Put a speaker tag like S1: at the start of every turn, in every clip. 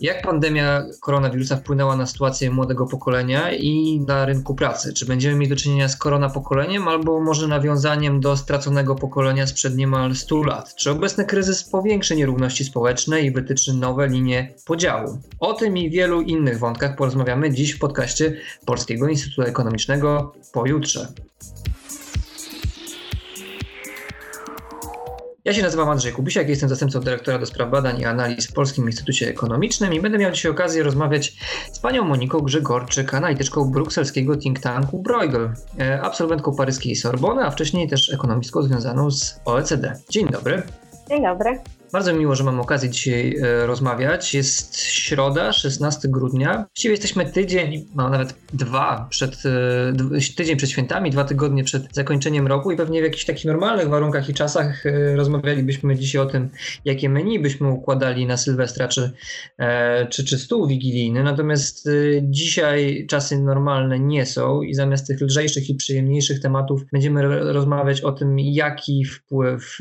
S1: Jak pandemia koronawirusa wpłynęła na sytuację młodego pokolenia i na rynku pracy? Czy będziemy mieli do czynienia z korona pokoleniem albo może nawiązaniem do straconego pokolenia sprzed niemal 100 lat? Czy obecny kryzys powiększy nierówności społeczne i wytyczy nowe linie podziału? O tym i wielu innych wątkach porozmawiamy dziś w podcaście Polskiego Instytutu Ekonomicznego pojutrze. Ja się nazywam Andrzej Kubisiak, jestem zastępcą dyrektora do spraw badań i analiz w Polskim Instytucie Ekonomicznym i będę miał dzisiaj okazję rozmawiać z panią Moniką Grzegorczyk, analityczką brukselskiego think tanku Bruegel, e, absolwentką paryskiej Sorbony, a wcześniej też ekonomistką związaną z OECD. Dzień dobry.
S2: Dzień dobry.
S1: Bardzo miło, że mam okazję dzisiaj e, rozmawiać. Jest środa, 16 grudnia. Właściwie jesteśmy tydzień, no nawet dwa przed, e, tydzień przed świętami, dwa tygodnie przed zakończeniem roku i pewnie w jakichś takich normalnych warunkach i czasach e, rozmawialibyśmy dzisiaj o tym, jakie menu byśmy układali na Sylwestra czy, czy, czy stół wigilijny. Natomiast dzisiaj czasy normalne nie są i zamiast tych lżejszych i przyjemniejszych tematów będziemy rozmawiać o tym, jaki wpływ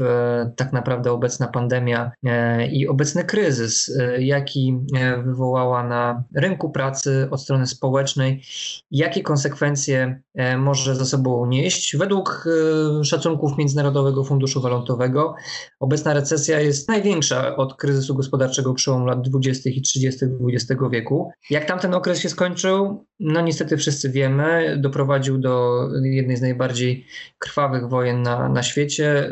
S1: tak naprawdę obecna pandemia E, i obecny kryzys, e, jaki e, wywołała na rynku pracy od strony społecznej, jakie konsekwencje może za sobą nieść. Według szacunków Międzynarodowego Funduszu Walutowego obecna recesja jest największa od kryzysu gospodarczego przełomu lat 20. i 30. XX wieku. Jak tamten okres się skończył? No niestety wszyscy wiemy, doprowadził do jednej z najbardziej krwawych wojen na, na świecie.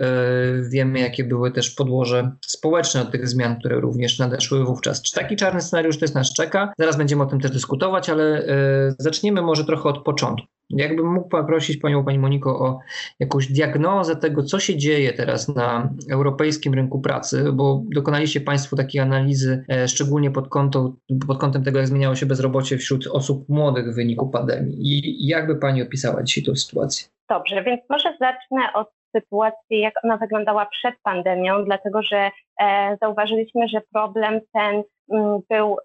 S1: Wiemy, jakie były też podłoże społeczne od tych zmian, które również nadeszły wówczas. Czy taki czarny scenariusz też nas czeka? Zaraz będziemy o tym też dyskutować, ale e, zaczniemy może trochę od początku. Jakbym mógł poprosić Panią, Pani Moniko o jakąś diagnozę tego, co się dzieje teraz na europejskim rynku pracy, bo dokonaliście Państwo takiej analizy, e, szczególnie pod, kątą, pod kątem tego, jak zmieniało się bezrobocie wśród osób młodych w wyniku pandemii. I jakby Pani opisała dzisiaj tę sytuację?
S2: Dobrze, więc może zacznę od sytuacji, jak ona wyglądała przed pandemią, dlatego że e, zauważyliśmy, że problem ten m, mm, był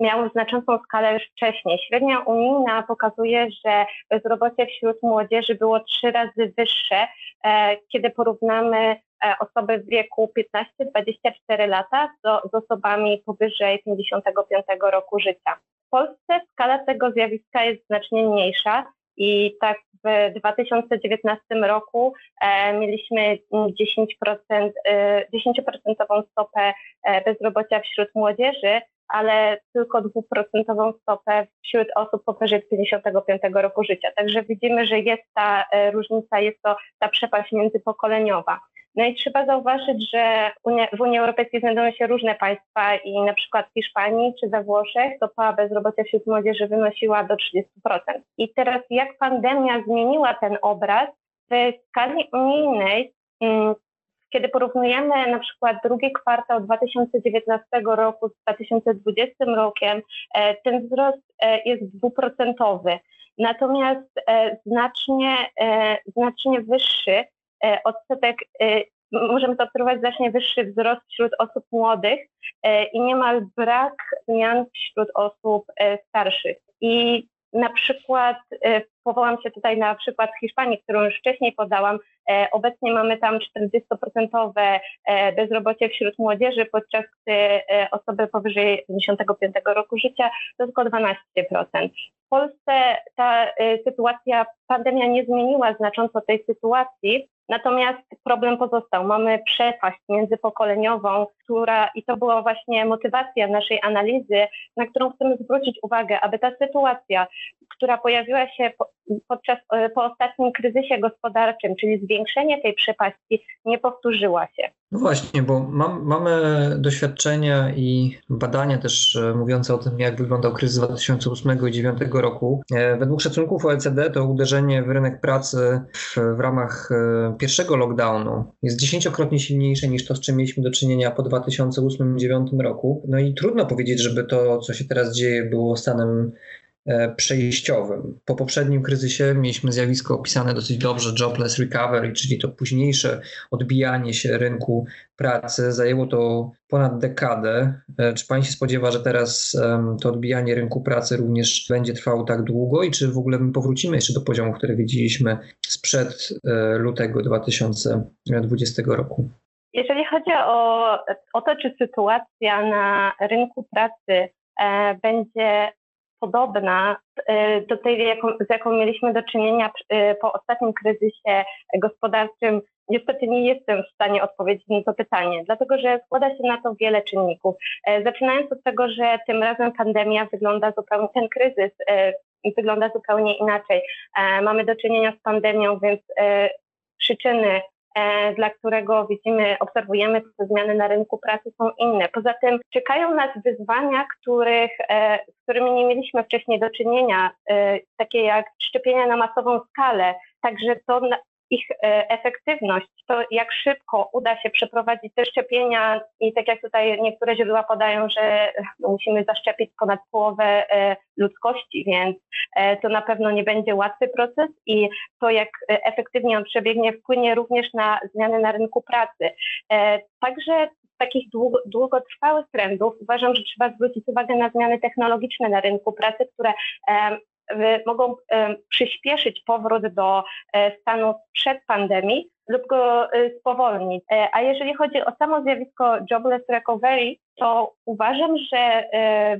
S2: miał znaczącą skalę już wcześniej. Średnia unijna pokazuje, że bezrobocie wśród młodzieży było trzy razy wyższe, e, kiedy porównamy e, osoby w wieku 15-24 lata z, z osobami powyżej 55 roku życia. W Polsce skala tego zjawiska jest znacznie mniejsza. I tak w 2019 roku e, mieliśmy 10%, e, 10% stopę bezrobocia wśród młodzieży, ale tylko dwuprocentową stopę wśród osób powyżej 55 roku życia. Także widzimy, że jest ta e, różnica, jest to ta przepaść międzypokoleniowa. No i trzeba zauważyć, że w Unii Europejskiej znajdują się różne państwa i na przykład w Hiszpanii czy we Włoszech stopa bezrobocia wśród młodzieży wynosiła do 30%. I teraz jak pandemia zmieniła ten obraz, w skali unijnej mm, kiedy porównujemy na przykład drugi kwartał 2019 roku z 2020 rokiem, e, ten wzrost e, jest dwuprocentowy. Natomiast e, znacznie, znacznie wyższy odsetek, możemy zaobserwować znacznie wyższy wzrost wśród osób młodych i niemal brak zmian wśród osób starszych. I na przykład powołam się tutaj na przykład Hiszpanii, którą już wcześniej podałam. E, obecnie mamy tam 40% e, bezrobocie wśród młodzieży, podczas gdy e, osoby powyżej 55 roku życia to tylko 12%. W Polsce ta sytuacja, pandemia nie zmieniła znacząco tej sytuacji, Natomiast problem pozostał. Mamy przepaść międzypokoleniową, która, i to była właśnie motywacja naszej analizy, na którą chcemy zwrócić uwagę, aby ta sytuacja, która pojawiła się podczas, e, po ostatnim kryzysie gospodarczym, czyli zwiększenie tej przepaści, nie powtórzyła się.
S1: No właśnie, bo mam, mamy doświadczenia i badania też e, mówiące o tym, jak wyglądał kryzys 2008 i 2009 roku. E, według szacunków OECD to uderzenie w rynek pracy w, w ramach pierwszego lockdownu jest dziesięciokrotnie silniejsze niż to, z czym mieliśmy do czynienia po 2008-2009 roku. No i trudno powiedzieć, żeby to, co się teraz dzieje, było stanem przejściowym. Po poprzednim kryzysie mieliśmy zjawisko opisane dosyć dobrze, jobless recovery, czyli to późniejsze odbijanie się rynku pracy. Zajęło to ponad dekadę. E, czy pani się spodziewa, że teraz to odbijanie rynku pracy również będzie trwało tak długo i czy w ogóle my powrócimy jeszcze do poziomu, który widzieliśmy sprzed e, lutego 2020 roku?
S2: Jeżeli chodzi o, o to, czy sytuacja na rynku pracy e, będzie podobna e, do tej, z jaką mieliśmy do czynienia e, po ostatnim kryzysie gospodarczym, niestety nie jestem w stanie odpowiedzieć na to pytanie, dlatego że składa się na to wiele czynników. E, zaczynając od tego, że tym razem pandemia wygląda zupełnie, ten kryzys wygląda zupełnie inaczej. Mamy do czynienia z pandemią, więc przyczyny dla którego widzimy, obserwujemy te zmiany na rynku pracy są inne. Poza tym czekają nas wyzwania, których, e, z którymi nie mieliśmy wcześniej do czynienia, e, takie jak szczepienia na masową skalę. Także to ich e, efektywność, to jak szybko uda się przeprowadzić te szczepienia i tak jak tutaj niektóre źródła podają, że musimy zaszczepić ponad połowę e, ludzkości, więc e, to na pewno nie będzie łatwy proces i to jak efektywnie on przebiegnie wpłynie również na zmiany na rynku pracy. Także takich długo, długotrwałych trendów uważam, że trzeba zwrócić uwagę na zmiany technologiczne na rynku pracy, które mogą przyspieszyć powrót do e, stanu przed pandemii lub go e, spowolnić. E, a jeżeli chodzi o samo zjawisko jobless recovery, to uważam, że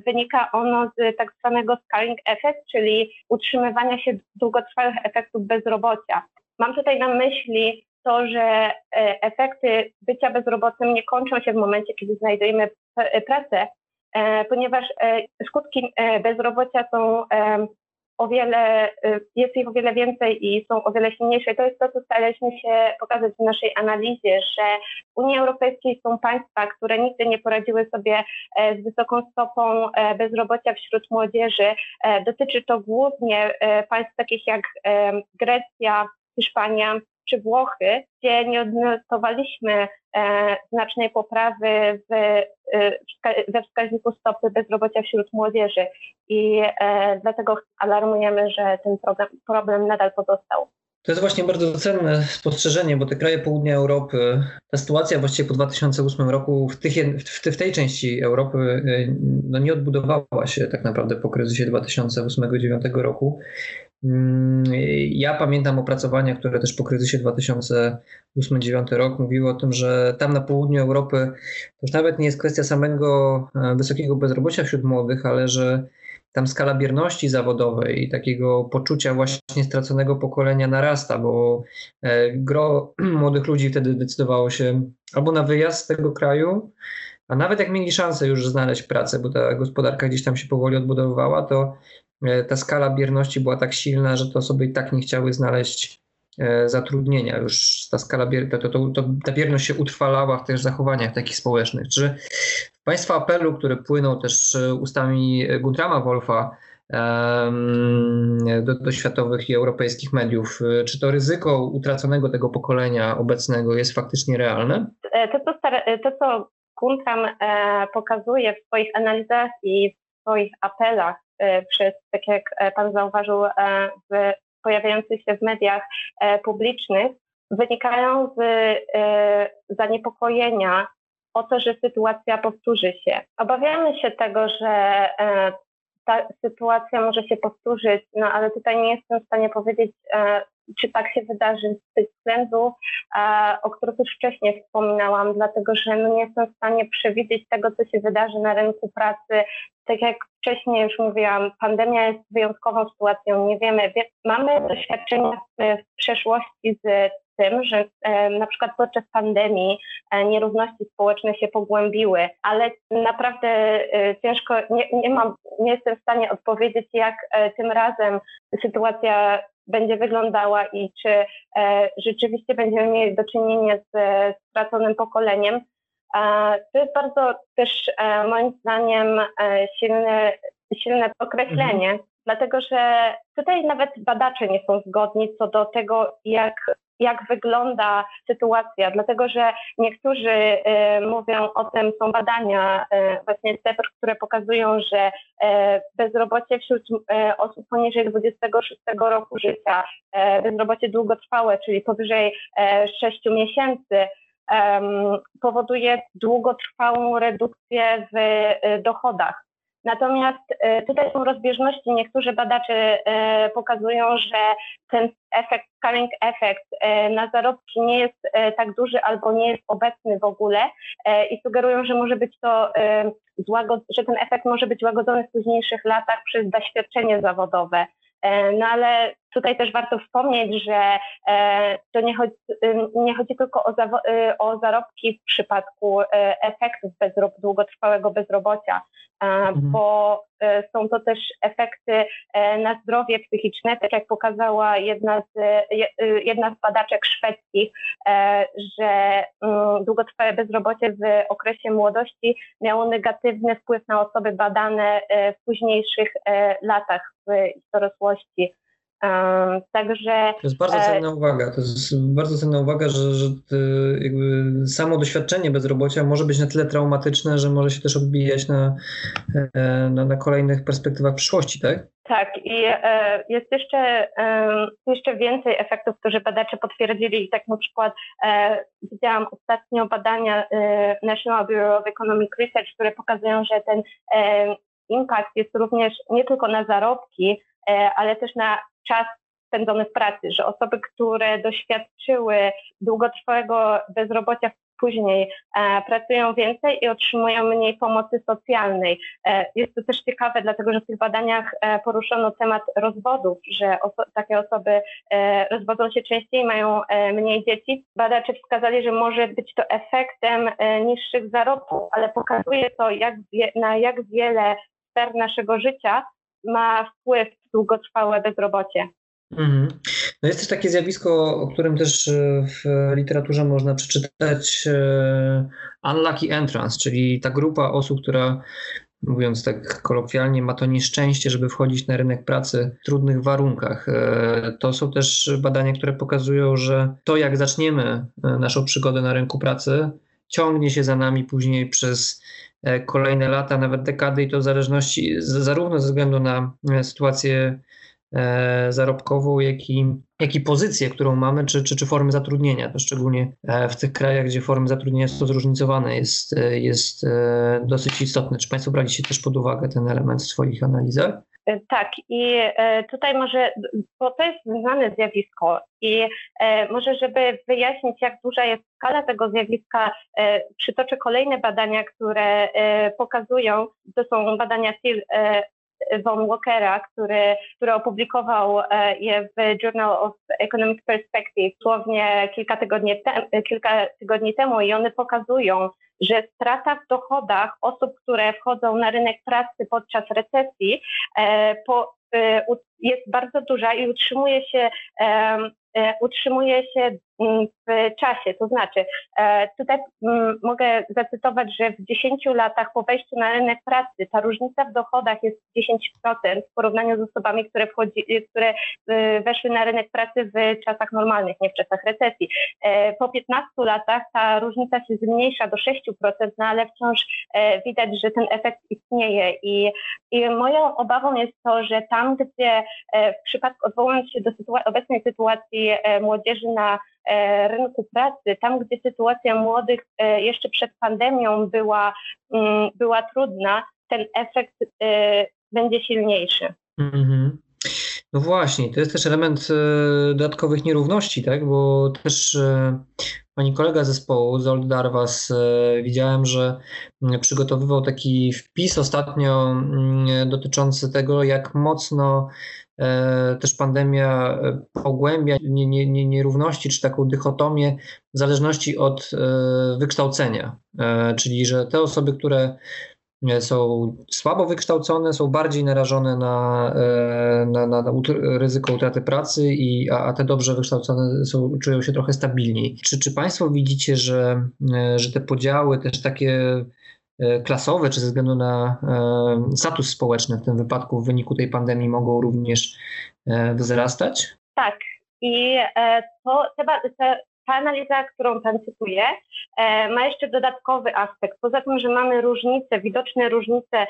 S2: wynika ono z tak zwanego scaling effect, czyli utrzymywania się długotrwałych efektów bezrobocia. Mam tutaj na myśli to, że efekty bycia bezrobotnym nie kończą się w momencie, kiedy znajdujemy pracę, ponieważ skutki bezrobocia są o wiele, y, jest ich o wiele więcej i są o wiele silniejsze. To jest to, co staraliśmy się pokazać w naszej analizie, że w Unii Europejskiej są państwa, które nigdy nie poradziły sobie e, z wysoką stopą e, bezrobocia wśród młodzieży. E, dotyczy to głównie państw takich jak Grecja, Hiszpania, czy Włochy, gdzie nie odnotowaliśmy e, znacznej poprawy w, e, we wskaźniku stopy bezrobocia wśród młodzieży i e, dlatego alarmujemy, że ten problem, problem nadal pozostał.
S1: To jest właśnie bardzo cenne spostrzeżenie, bo te kraje południa Europy, ta sytuacja właściwie po 2008 roku w, tych, w, tej części Europy no nie odbudowała się tak naprawdę po kryzysie 2008-2009 roku. Mm, ja pamiętam opracowania, które też po kryzysie 2008-2009 rok mówiły o tym, że tam na południu Europy to już nawet nie jest kwestia samego e, wysokiego bezrobocia wśród młodych, ale że tam skala bierności zawodowej i takiego poczucia właśnie straconego pokolenia narasta, bo e, gro młodych ludzi wtedy decydowało się albo na wyjazd z tego kraju, a nawet jak mieli szansę już znaleźć pracę, bo ta gospodarka gdzieś tam się powoli odbudowywała, to ta skala bierności była tak silna, że te osoby i tak nie chciały znaleźć e, zatrudnienia. Już ta skala to, to, to, ta bierność się utrwalała w tych zachowaniach takich społecznych. Czy w Państwa apelu, który płynął też e, ustami Guntrama Wolfa do, do światowych i europejskich mediów, czy to ryzyko utraconego tego pokolenia obecnego jest faktycznie realne?
S2: To, to, co Guntram pokazuje w swoich analizach i w swoich apelach E, przez, tak jak e, Pan zauważył, e, w pojawiających się w mediach publicznych, wynikają z zaniepokojenia o to, że sytuacja powtórzy się. Obawiamy się tego, że ta sytuacja może się powtórzyć, no ale tutaj nie jestem w stanie powiedzieć, czy tak się wydarzy z tych względów, o których już wcześniej wspominałam, dlatego że no nie jestem w stanie przewidzieć tego, co się wydarzy na rynku pracy. Tak jak wcześniej już mówiłam, pandemia jest wyjątkową sytuacją. Nie wiemy, mamy doświadczenia w przeszłości z tym, że e, na przykład podczas pandemii e, nierówności społeczne się pogłębiły, ale naprawdę e, ciężko, nie, nie mam, nie jestem w stanie odpowiedzieć, jak tym razem sytuacja będzie wyglądała i czy e, rzeczywiście będziemy mieli do czynienia z straconym pokoleniem. E, to jest bardzo też e, moim zdaniem e, silne, silne określenie, mhm. dlatego że tutaj nawet badacze nie są zgodni co do tego, jak jak wygląda sytuacja, dlatego że niektórzy y, mówią o tym, są badania y, właśnie które pokazują, że y, bezrobocie wśród osób poniżej 26 roku życia, bezrobocie długotrwałe, czyli powyżej 6 miesięcy, powoduje długotrwałą redukcję w dochodach. Natomiast tutaj są rozbieżności. Niektórzy badacze pokazują, że ten efekt, scaling efekt na zarobki nie jest tak duży albo nie jest obecny w ogóle i sugerują, że może być to że ten efekt może być łagodzony w późniejszych latach przez doświadczenie zawodowe. E, no ale tutaj też warto wspomnieć, że e, to nie chodzi, nie chodzi tylko o, e, o zarobki w przypadku efektów bezrob długotrwałego bezrobocia, mhm. bo są to też efekty na zdrowie psychiczne, tak jak pokazała jedna z, jedna z badaczek szwedzkich, że mm, długotrwałe bezrobocie w okresie młodości miało negatywny wpływ na osoby badane w późniejszych latach w dorosłości.
S1: Także. To jest bardzo e, cenna uwaga. To jest bardzo cenna uwaga, że, że jakby samo doświadczenie bezrobocia może być na tyle traumatyczne, że może się też odbijać na, e, na, na kolejnych perspektywach przyszłości, tak?
S2: Tak, i e, jest jeszcze, jeszcze więcej efektów, które badacze potwierdzili. Tak na przykład widziałam ostatnio badania National Bureau of Economic Research, które pokazują, że ten impact jest również nie tylko na zarobki, e, ale też na czas spędzony w pracy, że osoby, które doświadczyły długotrwałego bezrobocia później e, pracują więcej i otrzymują mniej pomocy socjalnej. E, jest to też ciekawe, dlatego że w tych badaniach e, poruszono temat rozwodów, że oso takie osoby e, rozwodzą się częściej, mają e, mniej dzieci. Badacze wskazali, że może być to efektem niższych zarobków, ale pokazuje to, jak na jak wiele sfer naszego życia ma wpływ długotrwałe bezrobocie. Mhm.
S1: No jest też takie zjawisko, o którym też e, w literaturze można przeczytać e, unlucky entrance, czyli ta grupa osób, która mówiąc tak kolokwialnie, ma to nieszczęście, żeby wchodzić na rynek pracy w trudnych warunkach. E, to są też badania, które pokazują, że to jak zaczniemy naszą przygodę na rynku pracy, ciągnie się za nami później przez E, kolejne lata, nawet dekady i to w zależności zarówno ze względu na e, sytuację e, zarobkową, jak i, jak i pozycję, którą mamy, czy, czy, czy formy zatrudnienia. To szczególnie w tych krajach, gdzie formy zatrudnienia są zróżnicowane, jest, jest dosyć istotne. Czy Państwo braliście też pod uwagę ten element w swoich analizach?
S2: E, tak, i e, tutaj może, bo to jest znane zjawisko i e, może, żeby wyjaśnić, jak duża jest skala tego zjawiska, przytoczę kolejne badania, które pokazują, to są badania von Walkera, który, który opublikował je w Journal of Economic Perspective słownie kilka tygodni, te, kilka tygodni temu i one pokazują, że strata w dochodach osób, które wchodzą na rynek pracy podczas recesji, e, po, e, jest bardzo duża i utrzymuje się E, utrzymuje się w czasie. To znaczy, e, tutaj mm, mogę zacytować, że w 10 latach po wejściu na rynek pracy ta różnica w dochodach jest 10% w porównaniu z osobami, które, wchodzi, które e, weszły na rynek pracy w czasach normalnych, nie w czasach recesji. Po 15 latach ta różnica się zmniejsza do 6%, no ale wciąż widać, że ten efekt istnieje i, i moją obawą jest to, że tam, gdzie w przypadku, odwołując się do obecnej sytuacji E, młodzieży na e, rynku pracy, tam gdzie sytuacja młodych e, jeszcze przed pandemią była, mm, była trudna, ten efekt będzie silniejszy. Mhm.
S1: No właśnie, to jest też element dodatkowych nierówności, tak? Bo też pani kolega zespołu, Zold Darwas, widziałem, że przygotowywał taki wpis ostatnio dotyczący tego, jak mocno E, też pandemia e, pogłębia nierówności, czy taką dychotomię w zależności od e, wykształcenia. Czyli, że te osoby, które są słabo wykształcone, są bardziej narażone na, na, na, ryzyko utraty pracy, i, a, a, te dobrze wykształcone są, czują się trochę stabilniej. Czy, czy Państwo widzicie, że, że te podziały też takie E, klasowe, czy ze względu na e, status społeczny w tym wypadku w wyniku tej pandemii mogą również e, wzrastać?
S2: Tak. I to, ta analiza, którą Pan cytuje, ma jeszcze dodatkowy aspekt. Poza tym, że mamy różnice, widoczne różnice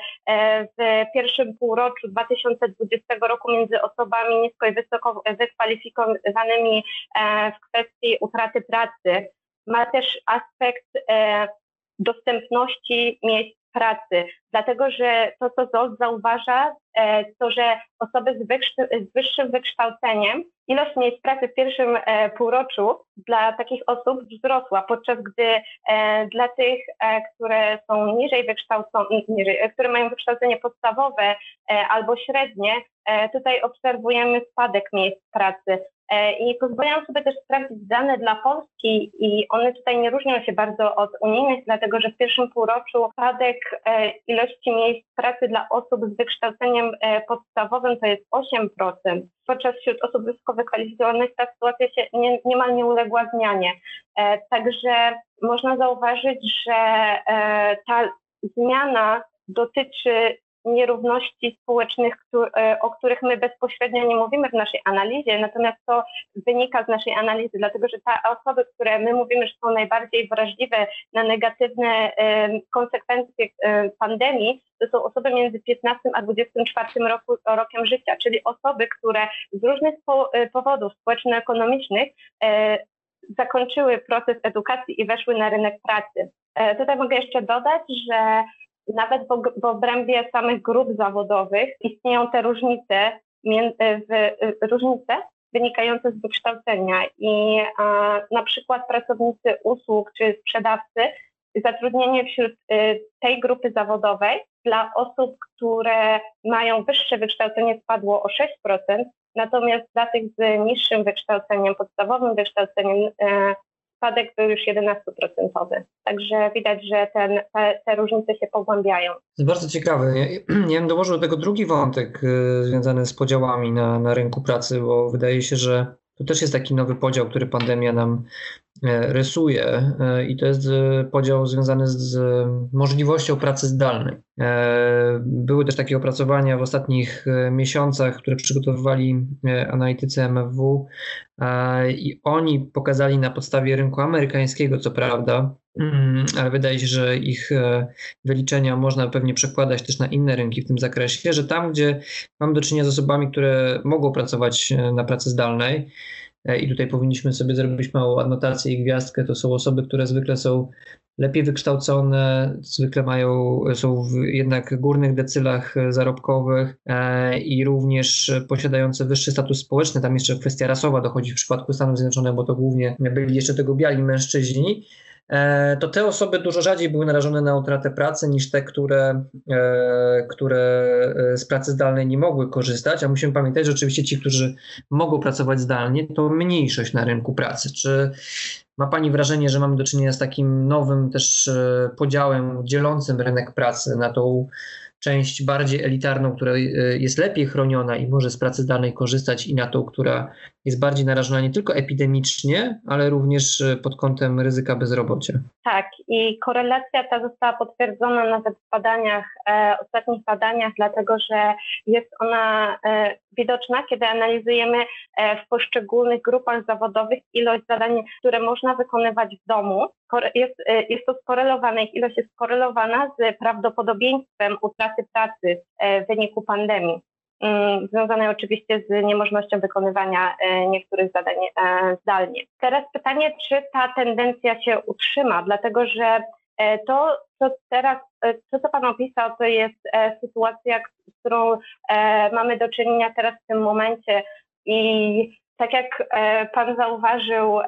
S2: w pierwszym półroczu 2020 roku między osobami nisko i wysoko wykwalifikowanymi w kwestii utraty pracy, ma też aspekt dostępności miejsc pracy, dlatego że to, co ZOL zauważa, e, to, że osoby z, wyższym wykształceniem, ilość miejsc pracy w pierwszym e, półroczu dla takich osób wzrosła, podczas gdy e, dla tych, które są niżej wykształcone, które mają wykształcenie podstawowe albo średnie, tutaj obserwujemy spadek miejsc pracy. E, I pozwoliłam sobie też sprawdzić dane dla Polski i one tutaj nie różnią się bardzo od unijnych, dlatego że w pierwszym półroczu spadek e, ilości miejsc pracy dla osób z wykształceniem e, podstawowym to jest 8%, podczas wśród osób wysoko wykwalifikowanych ta sytuacja się nie, niemal nie uległa zmianie. Także można zauważyć, że ta zmiana dotyczy nierówności społecznych, e, o których my bezpośrednio nie mówimy w naszej analizie, natomiast to wynika z naszej analizy, dlatego że te osoby, które my mówimy, że są najbardziej wrażliwe na negatywne konsekwencje e, pandemii, to są osoby między 15 a 24 roku, rokiem życia, czyli osoby, które z różnych e, powodów społeczno-ekonomicznych zakończyły proces edukacji i weszły na rynek pracy. Tutaj mogę jeszcze dodać, że nawet w obrębie samych grup zawodowych istnieją te różnice, różnice wynikające z wykształcenia i na przykład pracownicy usług czy sprzedawcy zatrudnienie wśród y, tej grupy zawodowej dla osób, które mają wyższe wykształcenie spadło o 6%, natomiast dla tych z niższym wykształceniem, podstawowym wykształceniem spadek był już 11%. Także widać, że ten, te, te, różnice się pogłębiają. To
S1: bardzo ciekawe. Ja, ja bym dołożył do tego drugi wątek y, związany z podziałami na, na rynku pracy, bo wydaje się, że to też jest taki nowy podział, który pandemia nam rysuje e, i to jest e, podział związany z możliwością pracy zdalnej. Były też takie opracowania w ostatnich miesiącach, które przygotowywali analitycy MFW i oni pokazali na podstawie rynku amerykańskiego, co prawda, mm, ale wydaje się, że ich wyliczenia można pewnie przekładać też na inne rynki w tym zakresie, że tam, gdzie mamy do czynienia z osobami, które mogą pracować na pracy zdalnej, E, i tutaj powinniśmy sobie zrobić małą anotację i gwiazdkę. To są osoby, które zwykle są lepiej wykształcone, zwykle mają, są w jednak górnych decylach zarobkowych e, i również posiadające wyższy status społeczny. Tam jeszcze kwestia rasowa dochodzi w przypadku Stanów Zjednoczonych, bo to głównie byli jeszcze tego biali mężczyźni. E, to te osoby dużo rzadziej były narażone na utratę pracy niż te, które, e, które e, z pracy zdalnej nie mogły korzystać. A musimy pamiętać, że oczywiście ci, którzy mogą pracować zdalnie, to mniejszość na rynku pracy. Czy ma Pani wrażenie, że mamy do czynienia z takim nowym też podziałem dzielącym rynek pracy na tą część bardziej elitarną, która jest lepiej chroniona i może z pracy zdalnej korzystać, i na tą, która jest bardziej narażona nie tylko epidemicznie, ale również e, pod kątem ryzyka bezrobocia.
S2: Tak, i korelacja ta została potwierdzona nawet w badaniach, e, ostatnich badaniach, dlatego że jest ona e, widoczna, kiedy analizujemy e, w poszczególnych grupach zawodowych ilość zadań, które można wykonywać w domu. Jest, e, jest to skorelowane, ich ilość jest skorelowana z prawdopodobieństwem utraty pracy e, w wyniku pandemii. Mm, związane oczywiście z niemożnością wykonywania e, niektórych zadań e, zdalnie. Teraz pytanie, czy ta tendencja się utrzyma, dlatego że to, co teraz, to co Pan opisał, to jest sytuacja, z którą mamy do czynienia teraz w tym momencie i tak jak Pan zauważył,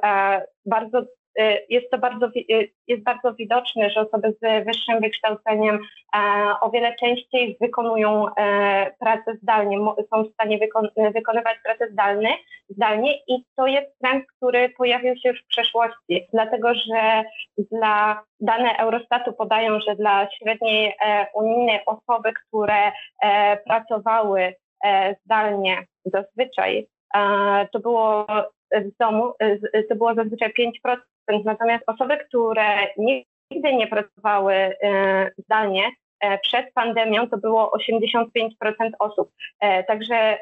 S2: bardzo Y, jest to bardzo, y, jest bardzo widoczne, że osoby z wyższym wykształceniem e, o wiele częściej wykonują e, pracę zdalnie, są w stanie wykonywać pracę zdalnie, zdalnie i to jest trend, który pojawił się już w przeszłości, dlatego że dla dane Eurostatu podają, że dla średniej e, unijnej osoby, które pracowały zdalnie zazwyczaj, to było w domu, to było zazwyczaj 5%, Natomiast osoby, które nigdy nie pracowały e, zdalnie, e, przed pandemią to było 85% osób. E, także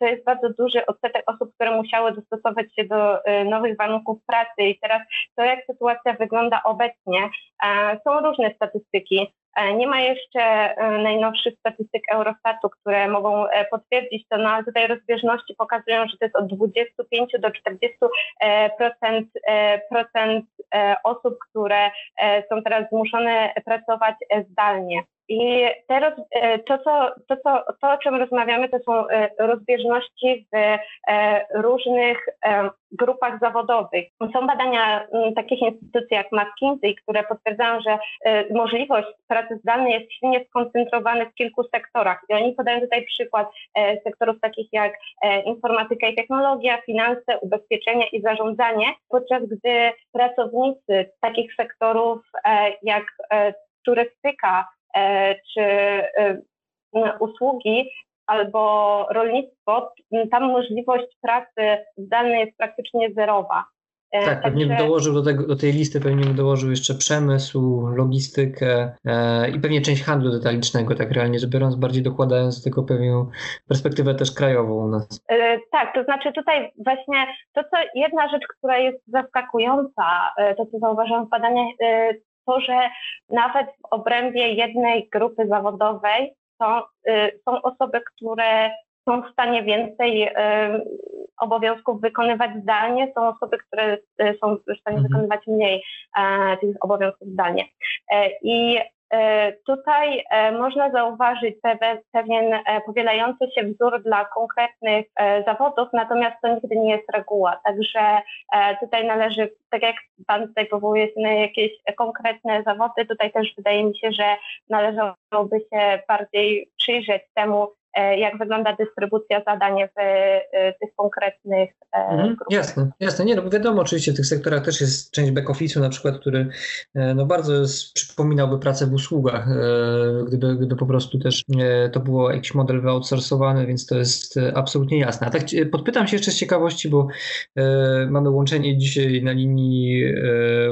S2: to jest bardzo duży odsetek osób, które musiały dostosować się do nowych warunków pracy i teraz to, jak sytuacja wygląda obecnie, są różne statystyki. Nie ma jeszcze najnowszych statystyk Eurostatu, które mogą potwierdzić to, no ale tutaj rozbieżności pokazują, że to jest od 25 do 40 procent, procent osób, które są teraz zmuszone pracować zdalnie. I te, e, to, co, to, co, to, o czym rozmawiamy, to są e, rozbieżności w e, różnych grupach zawodowych. Są badania takich instytucji jak McKinsey, które potwierdzają, że możliwość pracy zdalnej jest silnie skoncentrowana w kilku sektorach. I oni podają tutaj przykład sektorów takich jak informatyka i technologia, finanse, ubezpieczenie i zarządzanie, podczas gdy pracownicy takich sektorów jak turystyka, czy e, usługi albo rolnictwo, tam możliwość pracy zdalnej jest praktycznie zerowa.
S1: E, tak, pewnie bym dołożył do, tego, do tej listy, pewnie bym dołożył jeszcze przemysł, logistykę e, i pewnie część handlu detalicznego, tak realnie rzecz biorąc, bardziej dokładając do tego pewną perspektywę też krajową u nas.
S2: E, tak, to znaczy tutaj właśnie to, co jedna rzecz, która jest zaskakująca, e, to co zauważyłam w badaniach, e, to, że nawet w obrębie jednej grupy zawodowej są, y, są osoby, które są w stanie więcej y, obowiązków wykonywać zdalnie, są osoby, które y, są w stanie mhm. wykonywać mniej e, tych obowiązków zdalnie. E, I tutaj e, można zauważyć pewien e, powielający się wzór dla konkretnych zawodów, natomiast to nigdy nie jest reguła. Także tutaj należy, tak jak Pan tutaj powołuje się na jakieś konkretne zawody, tutaj też wydaje mi się, że należałoby się bardziej przyjrzeć temu, E, jak wygląda dystrybucja zadań w e, tych konkretnych e, mhm, grupach.
S1: Jasne, jasne. Nie, no wiadomo, oczywiście w tych sektorach też jest część back-office'u na przykład, który no bardzo przypominałby pracę w usługach, gdyby, gdyby po prostu też to było jakiś model wyoutsourcowany, więc to jest absolutnie jasne. A tak podpytam się jeszcze z ciekawości, bo mamy łączenie dzisiaj na linii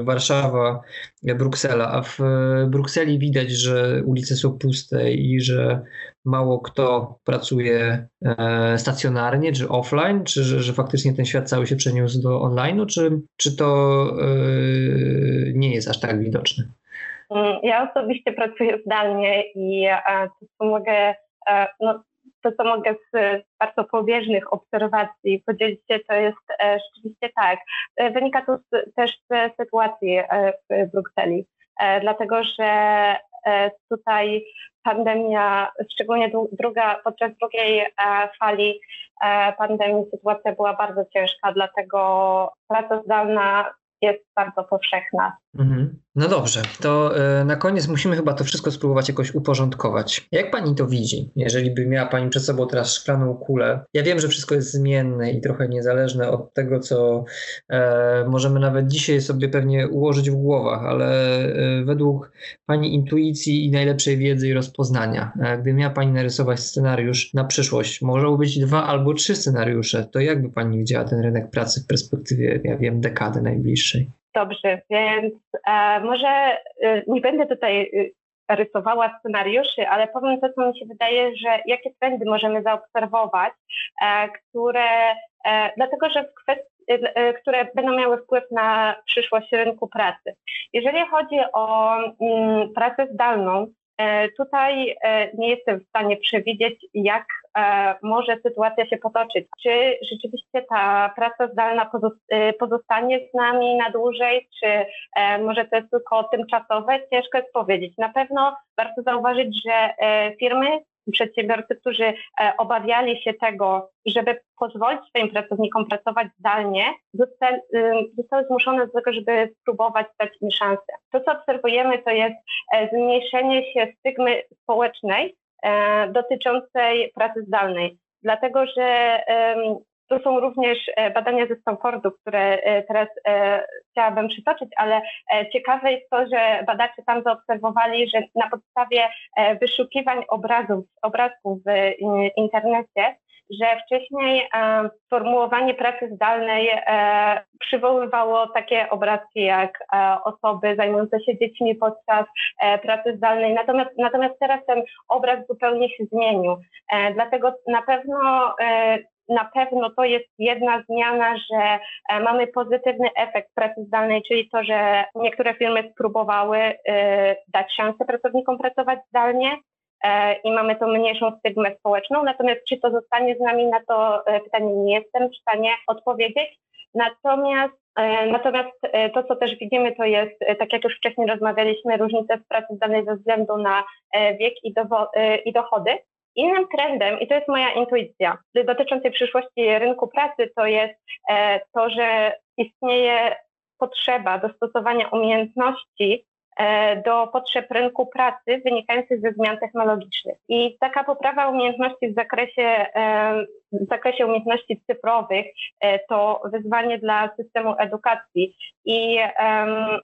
S1: Warszawa, Bruksela, a w Brukseli widać, że ulice są puste i że mało kto pracuje e, stacjonarnie czy offline, czy że, że faktycznie ten świat cały się przeniósł do online'u, czy, czy to e, nie jest aż tak widoczne?
S2: Ja osobiście pracuję zdalnie i e, to, co mogę, no, to, co mogę z bardzo pobieżnych obserwacji podzielić się, to jest rzeczywiście tak. Wynika to z, też z sytuacji w Brukseli, dlatego że tutaj pandemia, szczególnie druga, podczas drugiej e, fali e, pandemii sytuacja była bardzo ciężka, dlatego praca zdalna jest bardzo powszechna.
S1: Mhm. No dobrze, to e, na koniec musimy chyba to wszystko spróbować jakoś uporządkować. Jak pani to widzi, jeżeli by miała pani przed sobą teraz szklaną kulę? Ja wiem, że wszystko jest zmienne i trochę niezależne od tego, co e, możemy nawet dzisiaj sobie pewnie ułożyć w głowach, ale e, według pani intuicji i najlepszej wiedzy i rozpoznania, e, gdy miała pani narysować scenariusz na przyszłość, może być dwa albo trzy scenariusze, to jak by pani widziała ten rynek pracy w perspektywie, ja wiem, dekady najbliższej?
S2: Dobrze, więc e, może e, nie będę tutaj e, rysowała scenariuszy, ale powiem to, co mi się wydaje, że jakie trendy możemy zaobserwować, e, które, e, dlatego że w kwestii e, które będą miały wpływ na przyszłość rynku pracy. Jeżeli chodzi o mm, pracę zdalną, tutaj e, nie jestem w stanie przewidzieć, jak e, może sytuacja się potoczyć. Czy rzeczywiście ta praca zdalna pozostanie z nami na dłużej, czy może to jest tylko tymczasowe? Ciężko jest powiedzieć. Na pewno warto zauważyć, że firmy przedsiębiorcy, którzy e, obawiali się tego, żeby pozwolić swoim pracownikom pracować zdalnie, zostały zmuszone do tego, żeby spróbować dać im szansę. To, co obserwujemy, to jest e, zmniejszenie się stygmy społecznej e, dotyczącej pracy zdalnej, dlatego że to są również e, badania ze Stanfordu, które e, teraz e, chciałabym przytoczyć, ale ciekawe jest to, że badacze tam zaobserwowali, że na podstawie wyszukiwań obrazów, obrazków w internecie, że wcześniej formułowanie pracy zdalnej przywoływało takie obrazki jak osoby zajmujące się dziećmi podczas pracy zdalnej. Natomiast, natomiast teraz ten obraz zupełnie się zmienił. Dlatego na pewno na pewno to jest jedna zmiana, że e, mamy pozytywny efekt pracy zdalnej, czyli to, że niektóre firmy spróbowały e, dać szansę pracownikom pracować zdalnie i mamy tą mniejszą stygmę społeczną. Natomiast czy to zostanie z nami, na to pytanie nie jestem w stanie odpowiedzieć. Natomiast Natomiast to, co też widzimy, to jest, tak jak już wcześniej rozmawialiśmy, różnice w pracy zdalnej ze względu na wiek i, i dochody. Innym trendem, i to jest moja intuicja dotyczącej przyszłości rynku pracy, to jest e, to, że istnieje potrzeba dostosowania umiejętności do potrzeb rynku pracy wynikających ze zmian technologicznych. I taka poprawa umiejętności w zakresie, e, w zakresie umiejętności cyfrowych e, to wyzwanie dla systemu edukacji. I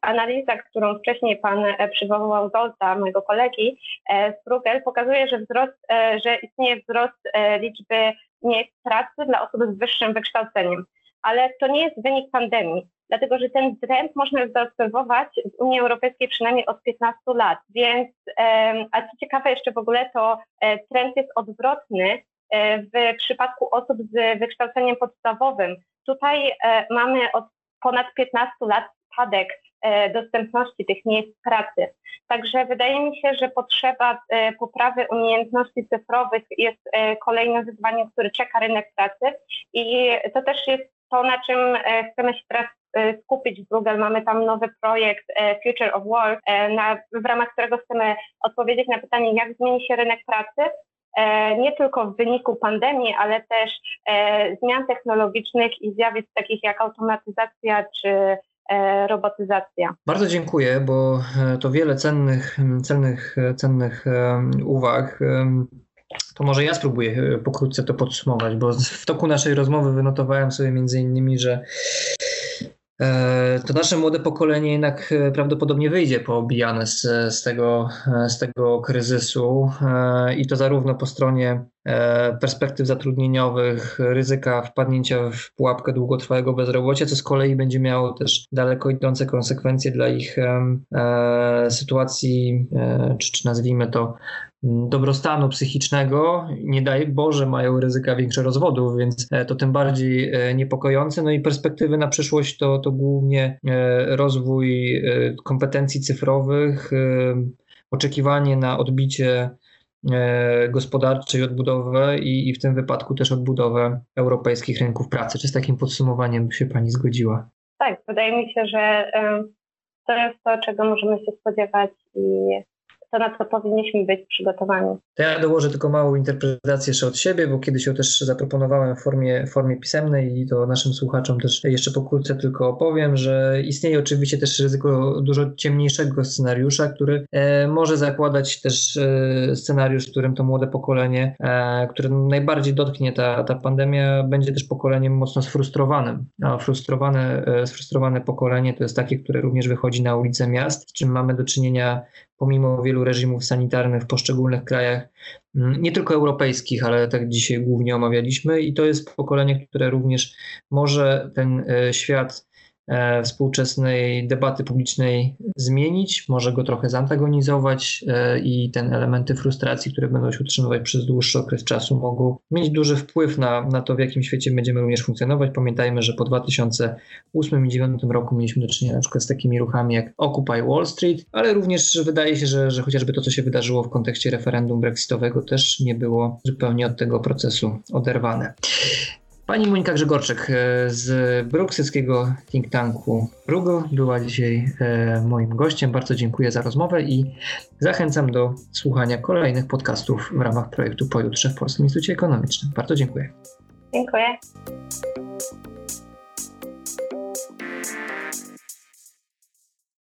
S2: analiza, którą wcześniej Pan przywoływał Zolta, mojego kolegi z Bruegel, pokazuje, że, wzrost, że istnieje wzrost liczby miejsc pracy dla osób z wyższym wykształceniem. Ale to nie jest wynik pandemii dlatego że ten trend można zaobserwować w Unii Europejskiej przynajmniej od 15 lat. Więc, a co ciekawe jeszcze w ogóle, to e, trend jest odwrotny e, w przypadku osób z wykształceniem podstawowym. Tutaj e, mamy od ponad 15 lat spadek dostępności tych miejsc pracy. Także wydaje mi się, że potrzeba poprawy umiejętności cyfrowych jest kolejnym wyzwaniem, które czeka rynek pracy i to też jest to, na czym chcemy się teraz skupić w Google. Mamy tam nowy projekt e, Future of Work, e, na, w ramach którego chcemy odpowiedzieć na pytanie, jak zmieni się rynek pracy, nie tylko w wyniku pandemii, ale też zmian technologicznych i zjawisk takich jak automatyzacja czy robotyzacja.
S1: Bardzo dziękuję, bo to wiele cennych, cennych, cennych uwag. To może ja spróbuję pokrótce to podsumować, bo w toku naszej rozmowy wynotowałem sobie między innymi, że E, to nasze młode pokolenie jednak e, prawdopodobnie wyjdzie poobijane z, z, tego, e, z tego kryzysu i to zarówno po stronie perspektyw zatrudnieniowych, ryzyka wpadnięcia w pułapkę długotrwałego bezrobocia, co z kolei będzie miało też daleko idące konsekwencje dla ich sytuacji, czy, czy nazwijmy to dobrostanu psychicznego, nie daj Boże, mają ryzyka większe rozwodów, więc e, to tym bardziej e, niepokojące. No i perspektywy na przyszłość to, to głównie e, rozwój kompetencji cyfrowych, oczekiwanie na odbicie gospodarcze i odbudowę i, i w tym wypadku też odbudowę europejskich rynków pracy. Czy z takim podsumowaniem się Pani zgodziła?
S2: Tak, wydaje mi się, że to jest to, czego możemy się spodziewać i to, na co powinniśmy być przygotowani.
S1: To ja dołożę tylko małą interpretację jeszcze od siebie, bo kiedyś ją też zaproponowałem w formie, formie pisemnej i to naszym słuchaczom też jeszcze pokrótce tylko opowiem, że istnieje oczywiście też ryzyko dużo ciemniejszego scenariusza, który e, może zakładać też e, scenariusz, w którym to młode pokolenie, e, które najbardziej dotknie ta, ta pandemia, będzie też pokoleniem mocno sfrustrowanym. A frustrowane, e, sfrustrowane pokolenie to jest takie, które również wychodzi na ulice miast, z czym mamy do czynienia pomimo wielu reżimów sanitarnych w poszczególnych krajach, mm, nie tylko europejskich, ale tak dzisiaj głównie omawialiśmy, i to jest pokolenie, które również może ten e, świat współczesnej debaty publicznej zmienić, może go trochę zantagonizować e, i te elementy frustracji, które będą się utrzymywać przez dłuższy okres czasu, mogą mieć duży wpływ na, na to, w jakim świecie będziemy również funkcjonować. Pamiętajmy, że po 2008 i 2009 roku mieliśmy do czynienia na przykład z takimi ruchami jak Occupy Wall Street, ale również wydaje się, że, że chociażby to, co się wydarzyło w kontekście referendum brexitowego, też nie było zupełnie od tego procesu oderwane. Pani Monika Grzegorczyk e, z brukselskiego think tanku Bruegel była dzisiaj e, moim gościem. Bardzo dziękuję za rozmowę i zachęcam do słuchania kolejnych podcastów w ramach projektu Pojutrze w Polskim Instytucie Ekonomicznym. Bardzo dziękuję.
S2: Dziękuję.